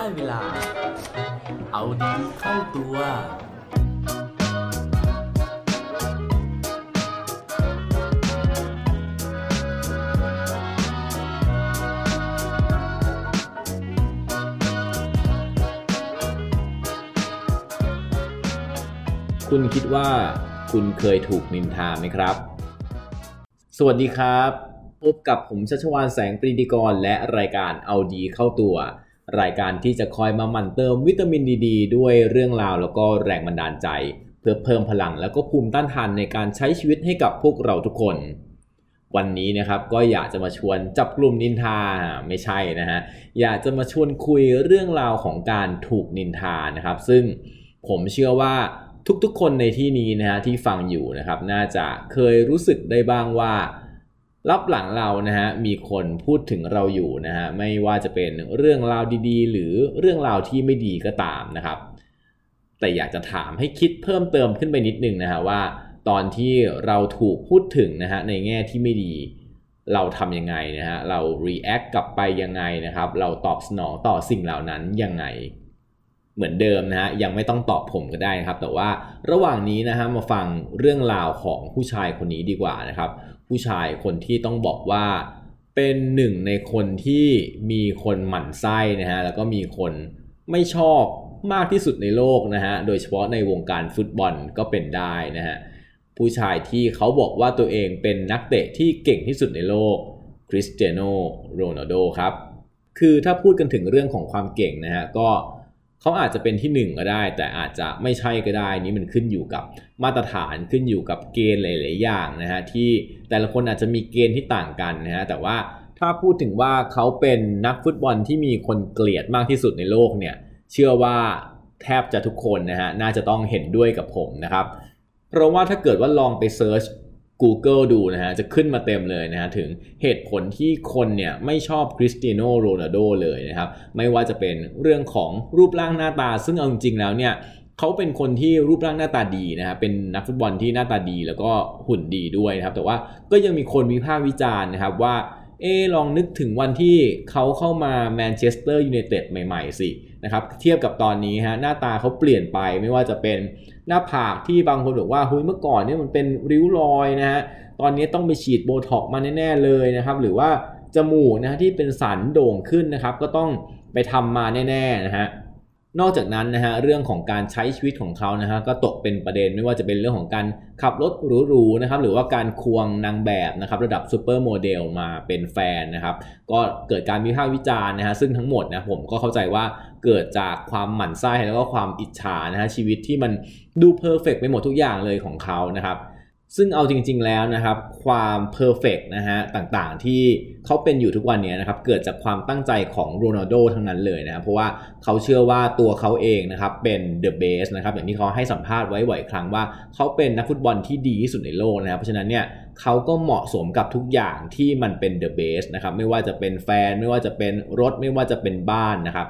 ได้เวลา เอาดีเข้าตัว คุณคิดว่าคุณเคยถูกนินทาไหมครับ สวัสดีครับ พบกับผมชัชวานแสงปรีดีกรและรายการเอาดีเข้าตัว รายการที่จะคอยมาหมั่นเติมวิตามินดีดด้วยเรื่องราวแล้วก็แรงบันดาลใจ เพื่อเพิ่มพลังแล้วก็ภูมิต้านทานในการใช้ชีวิตให้กับพวกเราทุกคน วันนี้นะครับก็อยากจะมาชวนจับกลุ่มนินทาไม่ใช่นะฮะอยากจะมาชวนคุยเรื่องราวของการถูกนินทานะครับ ซึ่งผมเชื่อว่าทุกๆ คนในที่นี้นะฮะที่ฟังอยู่นะครับ น่าจะเคยรู้สึกได้บ้างว่า รับหลังเรานะฮะมีคนพูดถึงเราอยู่นะฮะไม่ว่าจะเป็นเรื่องราวดีๆ หรือเรื่องราวที่ไม่ดีก็ตามนะครับ แต่อยากจะถามให้คิดเพิ่มเติมขึ้นไปนิดนึงนะฮะว่า ตอนที่เราถูกพูดถึงนะฮะในแง่ที่ไม่ดี เราทำยังไงนะฮะเรา react กลับไปยังไงนะครับ เราตอบสนองต่อสิ่งเหล่านั้นยังไงเหมือนเดิมนะฮะยังไม่ต้องตอบผมก็ได้นะครับ แต่ว่าระหว่างนี้นะฮะมาฟังเรื่องราวของผู้ชายคนนี้ดีกว่านะครับ ผู้ชายคนที่ต้องบอกว่าเป็นหนึ่งในคนที่มีคนหมั่นไส้นะฮะแล้วก็มีคนไม่ชอบมากที่สุดในโลกนะฮะโดยเฉพาะในวงการฟุตบอลก็เป็นได้นะฮะผู้ชายที่เขาบอกว่าตัวเองเป็นนักเตะที่เก่งที่สุดในโลกคริสเตียโนโรนัลโดครับคือถ้าพูดกันถึงเรื่องของความเก่งนะฮะก็ เขาอาจจะเป็นที่ 1 ก็ได้ แต่อาจจะไม่ใช่ก็ได้ นี่มันขึ้นอยู่กับมาตรฐานขึ้นอยู่กับเกณฑ์หลาย ๆ อย่างนะฮะที่แต่ละคนอาจจะมีเกณฑ์ที่ต่างกันนะฮะแต่ว่าถ้าพูดถึงว่าเขาเป็นนักฟุตบอลที่มีคนเกลียดมากที่สุดในโลกเนี่ยเชื่อว่าแทบจะทุกคนนะฮะน่าจะต้องเห็นด้วยกับผมนะครับ เพราะว่าถ้าเกิดว่าลองไป search Google ดูนะฮะจะขึ้นมาเต็มเลยนะฮะถึงเหตุผลที่คนเนี่ยไม่ชอบคริสเตียโนโรนัลโดเลยนะครับไม่ว่าจะเป็นเรื่องของรูปร่างหน้าตา ซึ่งเอาจริงๆแล้วเนี่ยเขาเป็นคนที่รูปร่างหน้าตาดีนะครับเป็นนักฟุตบอลที่หน้าตาดีแล้วก็หุ่นดีด้วยนะครับแต่ว่าก็ยังมีคนวิพากษ์วิจารณ์นะครับว่าเอลองนึกถึงวันที่เขาเข้ามาแมนเชสเตอร์ยูไนเต็ดใหม่ ๆ สินะครับเทียบกับตอนนี้ฮะหน้าตาเขาเปลี่ยนไปไม่ว่าจะเป็น หน้าผากที่บางคนบอกว่าเฮ้ยเมื่อก่อนเนี่ยมันเป็นริ้วรอยนะฮะตอนนี้ต้องไปฉีดโบท็อกซ์มาแน่ๆเลยนะครับ หรือว่าจมูกนะฮะที่เป็นสันโด่งขึ้นนะครับ ก็ต้องไปทำมาแน่ๆนะฮะ นอกจากนั้นนะฮะเรื่องของการใช้ชีวิตของเขานะฮะก็ตกเป็นประเด็นไม่ว่าจะเป็นเรื่องของการขับรถหรูๆนะครับหรือว่าการควงนางแบบนะครับระดับซูเปอร์โมเดลมาเป็นแฟนนะครับก็เกิดการวิพากษ์วิจารณ์นะฮะซึ่งทั้งหมดนะผมก็เข้าใจว่าเกิดจากความหมั่นไส้แล้วก็ความอิจฉานะฮะชีวิตที่มันดู perfect ไปหมดทุกอย่างเลยของเขานะครับ ซึ่งเอาจริง ๆ แล้วนะครับ ความ perfect นะฮะต่างๆ ที่เขาเป็นอยู่ทุกวันนี้นะครับ เกิดจากความตั้งใจของโรนัลโดทั้งนั้นเลยนะครับเพราะว่าเขาเชื่อว่าตัวเขาเองนะครับ เป็น the best นะครับ อย่างที่เขาให้สัมภาษณ์ไว้บ่อยครั้งว่าเขาเป็นนักฟุตบอลที่ดีที่สุดในโลกนะครับ เพราะฉะนั้นเนี่ยเขาก็เหมาะสมกับทุกอย่างที่มันเป็น the best นะครับ ไม่ว่าจะเป็นแฟน ไม่ว่าจะเป็นรถ ไม่ว่าจะเป็นบ้านนะครับ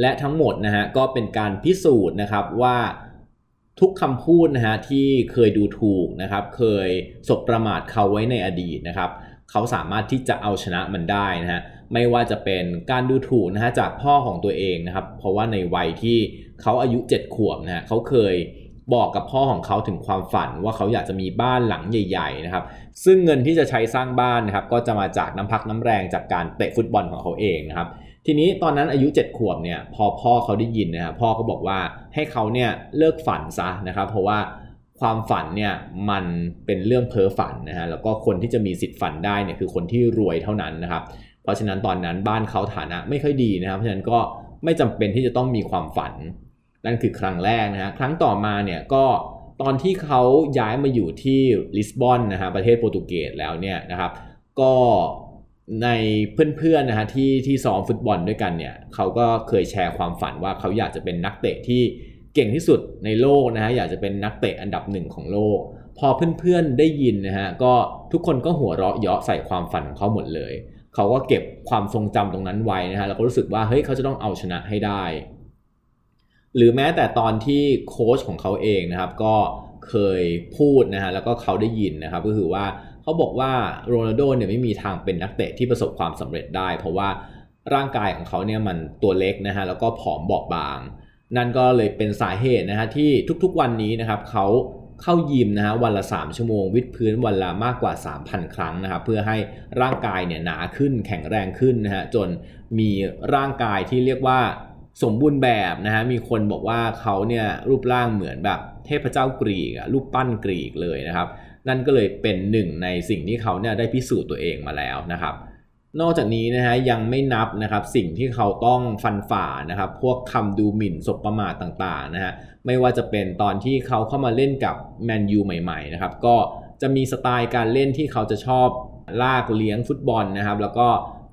และทั้งหมดนะฮะก็เป็นการพิสูจน์นะครับว่า ทุกคำพูดนะฮะที่เคยดูถูกนะครับ เคยสบประมาทเขาไว้ในอดีตนะครับ เขาสามารถที่จะเอาชนะมันได้นะฮะไม่ว่าจะเป็นการดูถูกนะฮะจากพ่อของตัวเองนะครับ เพราะว่าในวัยที่เขาอายุ 7 ขวบนะฮะเขาเคยบอกกับพ่อของเขาถึงความฝันว่าเขาอยากจะมีบ้านหลังใหญ่ ๆ นะครับ ซึ่งเงินที่จะใช้สร้างบ้านนะครับ ก็จะมาจากน้ำพักน้ำแรงจากการเตะฟุตบอลของเขาเองนะครับ ทีนี้ตอนนั้นอายุ 7 ขวบเนี่ยพอพ่อเขาได้ยินนะครับพ่อก็บอกว่าให้เขาเนี่ยเลิกฝันซะนะครับ เพราะว่าความฝันเนี่ยมันเป็นเรื่องเพ้อฝันนะฮะแล้วก็คนที่จะมีสิทธิ์ฝันได้เนี่ยคือคนที่รวยเท่านั้นนะครับ เพราะฉะนั้นตอนนั้นบ้านเขาฐานะไม่ค่อยดีนะครับเพราะฉะนั้นก็ไม่จำเป็นที่จะต้องมีความฝัน นั่นคือครั้งแรกนะฮะครั้งต่อมาเนี่ยก็ตอนที่เขาย้ายมาอยู่ที่ลิสบอนนะฮะประเทศโปรตุเกสแล้วเนี่ยนะครับ ก็ ในเพื่อนๆนะฮะที่ที่ซ้อมฟุตบอลด้วยกันเนี่ยเขาก็เคยแชร์ความฝันว่าเขาอยากจะเป็นนักเตะที่เก่งที่สุดในโลกนะฮะอยากจะเป็นนักเตะอันดับหนึ่งของโลก พอเพื่อนๆได้ยินนะฮะก็ทุกคนก็หัวเราะเยาะใส่ความฝันของเขาหมดเลย เขาก็เก็บความทรงจำตรงนั้นไว้นะฮะแล้วก็รู้สึกว่าเฮ้ยเขาจะต้องเอาชนะให้ได้ หรือแม้แต่ตอนที่โค้ชของเขาเองนะครับก็ เคยพูดนะฮะแล้วก็เขาได้ยินนะครับก็คือว่าเขาบอกว่าโรนัลโดเนี่ยไม่มีทางเป็นนักเตะที่ประสบความสำเร็จได้ เพราะว่าร่างกายของเขาเนี่ยมันตัวเล็กนะฮะแล้วก็ผอมบอบบาง นั่นก็เลยเป็นสาเหตุนะฮะที่ทุกๆวันนี้นะครับเขาเข้ายิมนะฮะวันละ 3 ชั่วโมง วิดพื้นวันละมากกว่า 3,000 ครั้งนะครับเพื่อให้ร่างกายเนี่ยหนาขึ้นแข็งแรงขึ้นนะฮะจนมีร่างกายที่เรียกว่า สมบูรณ์แบบนะฮะมีคนบอกว่าเขาเนี่ยรูปร่างเหมือนแบบเทพเจ้ากรีกอะรูปปั้นกรีกเลยนะครับ นั่นก็เลยเป็นหนึ่งในสิ่งที่เขาเนี่ยได้พิสูจน์ตัวเองมาแล้วนะครับนอกจากนี้นะฮะยังไม่นับนะครับสิ่งที่เขาต้องฟันฝ่านะครับพวกคำดูหมิ่นสบประมาทต่างๆนะฮะไม่ว่าจะเป็นตอนที่เขาเข้ามาเล่นกับแมนยูใหม่ๆนะครับก็จะมีสไตล์การเล่นที่เขาจะชอบลากเลี้ยงฟุตบอลนะครับแล้วก็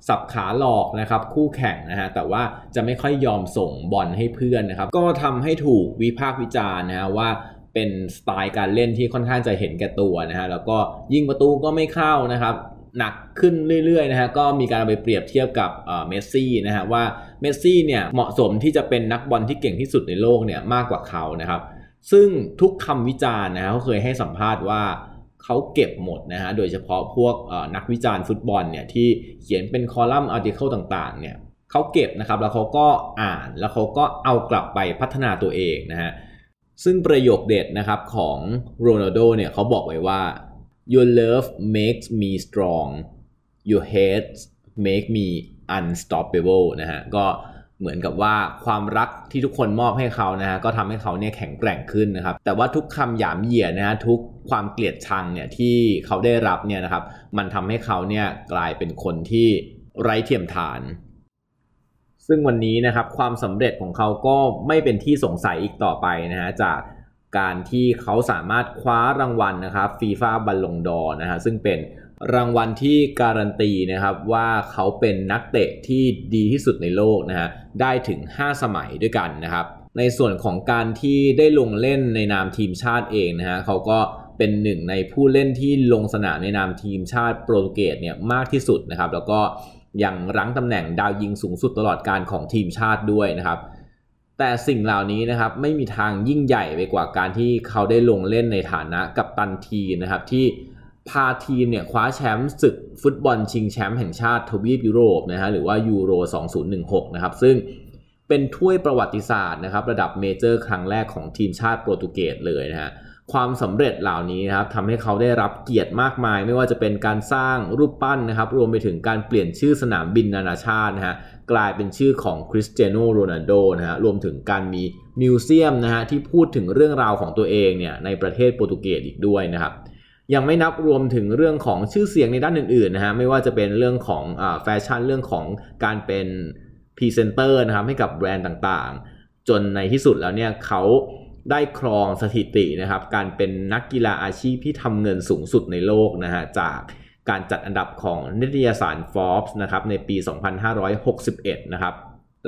สับขาหลอกนะครับคู่แข่งนะฮะแต่ว่าจะไม่ค่อยยอมส่งบอลให้เพื่อนนะครับก็ทำให้ถูกวิพากษ์วิจารณ์นะฮะว่าเป็นสไตล์การเล่นที่ค่อนข้างจะเห็นแก่ตัวนะฮะแล้วก็ยิงประตูก็ไม่เข้านะครับหนักขึ้นเรื่อยๆนะฮะก็มีการไปเปรียบเทียบกับเมสซี่นะฮะว่าเมสซี่เนี่ยเหมาะสมที่จะเป็นนักบอลที่เก่งที่สุดในโลกเนี่ยมากกว่าเขานะครับซึ่งทุกคำวิจารณ์นะฮะเขาเคยให้สัมภาษณ์ว่า เขาเก็บหมดนะฮะ โดยเฉพาะพวกนักวิจารณ์ฟุตบอลเนี่ยที่เขียนเป็นคอลัมน์ article ต่างๆเนี่ยเขาเก็บนะครับแล้วเขาก็อ่านแล้วเขาก็เอากลับไปพัฒนาตัวเองนะฮะ ซึ่งประโยคเด็ดนะครับของโรนัลโดเนี่ยเขาบอกไว้ว่า your love makes me strong your hate make me unstoppable นะฮะ ก็เเหมือนกับว่าความรักที่ทุกคนมอบให้เขานะฮะก็ทำให้เขาเนี่ยแข็งแกร่งขึ้นนะครับ แต่ว่าทุกคำหยามเหยียดนะฮะทุกความเกลียดชังเนี่ยที่เขาได้รับเนี่ยนะครับ มันทำให้เขาเนี่ยกลายเป็นคนที่ไร้เทียมทาน ซึ่งวันนี้นะครับความสำเร็จของเขาก็ไม่เป็นที่สงสัยอีกต่อไปนะฮะจากการที่เขาสามารถคว้ารางวัลนะครับฟีฟ่าบัลลงดอนะฮะซึ่งเป็น รางวัลที่การันตีนะครับว่าเขาเป็นนักเตะที่ดีที่สุดในโลกนะฮะได้ถึง 5 สมัยด้วยกันนะครับ ในส่วนของการที่ได้ลงเล่นในนามทีมชาติเองนะฮะเขาก็เป็นหนึ่งในผู้เล่นที่ลงสนามในนามทีมชาติโปรตุเกสเนี่ยมากที่สุดนะครับ แล้วก็ยังรั้งตำแหน่งดาวยิงสูงสุดตลอดกาลของทีมชาติด้วยนะครับ แต่สิ่งเหล่านี้นะครับไม่มีทางยิ่งใหญ่ไปกว่าการที่เขาได้ลงเล่นในฐานะกัปตันทีมนะครับที่ พาทีมเนี่ยคว้าแชมป์ศึกฟุตบอลชิงแชมป์แห่งชาติทวีปยุโรปนะฮะหรือว่ายูโร 2016 นะครับ ซึ่งเป็นถ้วยประวัติศาสตร์นะครับ ระดับ major ครั้งแรกของทีมชาติโปรตุเกสเลยนะฮะความสำเร็จเหล่านี้นะครับทำให้เขาได้รับเกียรติมากมาย ไม่ว่าจะเป็นการสร้างรูปปั้นนะครับ รวมไปถึงการเปลี่ยนชื่อสนามบินนานาชาตินะฮะกลายเป็นชื่อของคริสเตียโนโรนัลโดนะฮะรวมถึงการมี museum นะฮะที่พูดถึงเรื่องราวของตัวเองเนี่ยในประเทศโปรตุเกสอีกด้วยนะครับ ยังไม่นับรวมถึงเรื่องของชื่อเสียงในด้านอื่นๆนะฮะไม่ว่าจะเป็นเรื่องของอแฟชั่นเรื่องของการเป็นพรีเซนเตอร์นะครับให้กับแบรนด์ต่างๆ จนในที่สุดแล้วเนี่ยเขาได้ครองสถิตินะครับ การเป็นนักกีฬาอาชีพที่ทำเงินสูงสุดในโลกนะฮะจากการจัดอันดับของนิตยสาร Forbes นะครับในปี 2561 นะครับ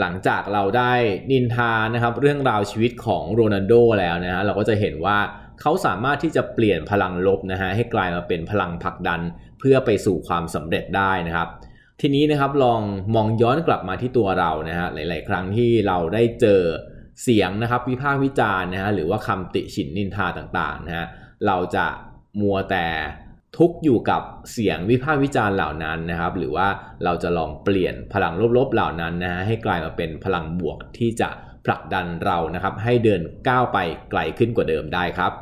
หลังจากเราได้นินทานะครับเรื่องราวชีวิตของโรนัลโดแล้วนะฮะเราก็จะเห็นว่า เขาสามารถที่จะเปลี่ยนพลังลบนะฮะให้กลายมาเป็นพลังผลักดัน เพื่อไปสู่ความสำเร็จได้นะครับ ทีนี้นะครับลองมองย้อนกลับมาที่ตัวเรานะฮะหลาย ๆ ครั้งที่เราได้เจอเสียงนะครับวิพากษ์วิจารณ์นะฮะหรือว่าคำติฉินนินทาต่างๆนะฮะเราจะมัวแต่ทุกอยู่กับเสียงวิพากษ์วิจารณ์เหล่านั้นนะครับ หรือว่าเราจะลองเปลี่ยนพลังลบๆเหล่านั้นนะฮะให้กลายมาเป็นพลังบวกที่จะผลักดันเรานะครับ ให้เดินก้าวไปไกลขึ้นกว่าเดิมได้ครับ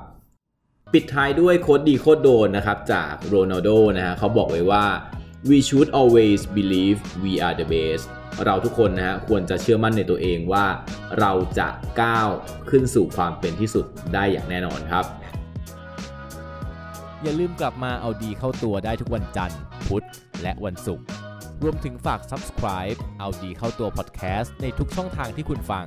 ปิดท้ายด้วยโคดดีโคดโดนนะครับจากโรนัลโดนะฮะเขาบอกไว้ว่า we should always believe we are the best เราทุกคนนะฮะควรจะเชื่อมั่นในตัวเองว่าเราจะก้าวขึ้นสู่ความเป็นที่สุดได้อย่างแน่นอนครับ อย่าลืมกลับมาเอาดีเข้าตัวได้ทุกวันจันทร์ พุธ และวันศุกร์รวมถึงฝาก subscribe เอาดีเข้าตัว podcast ในทุกช่องทางที่คุณฟัง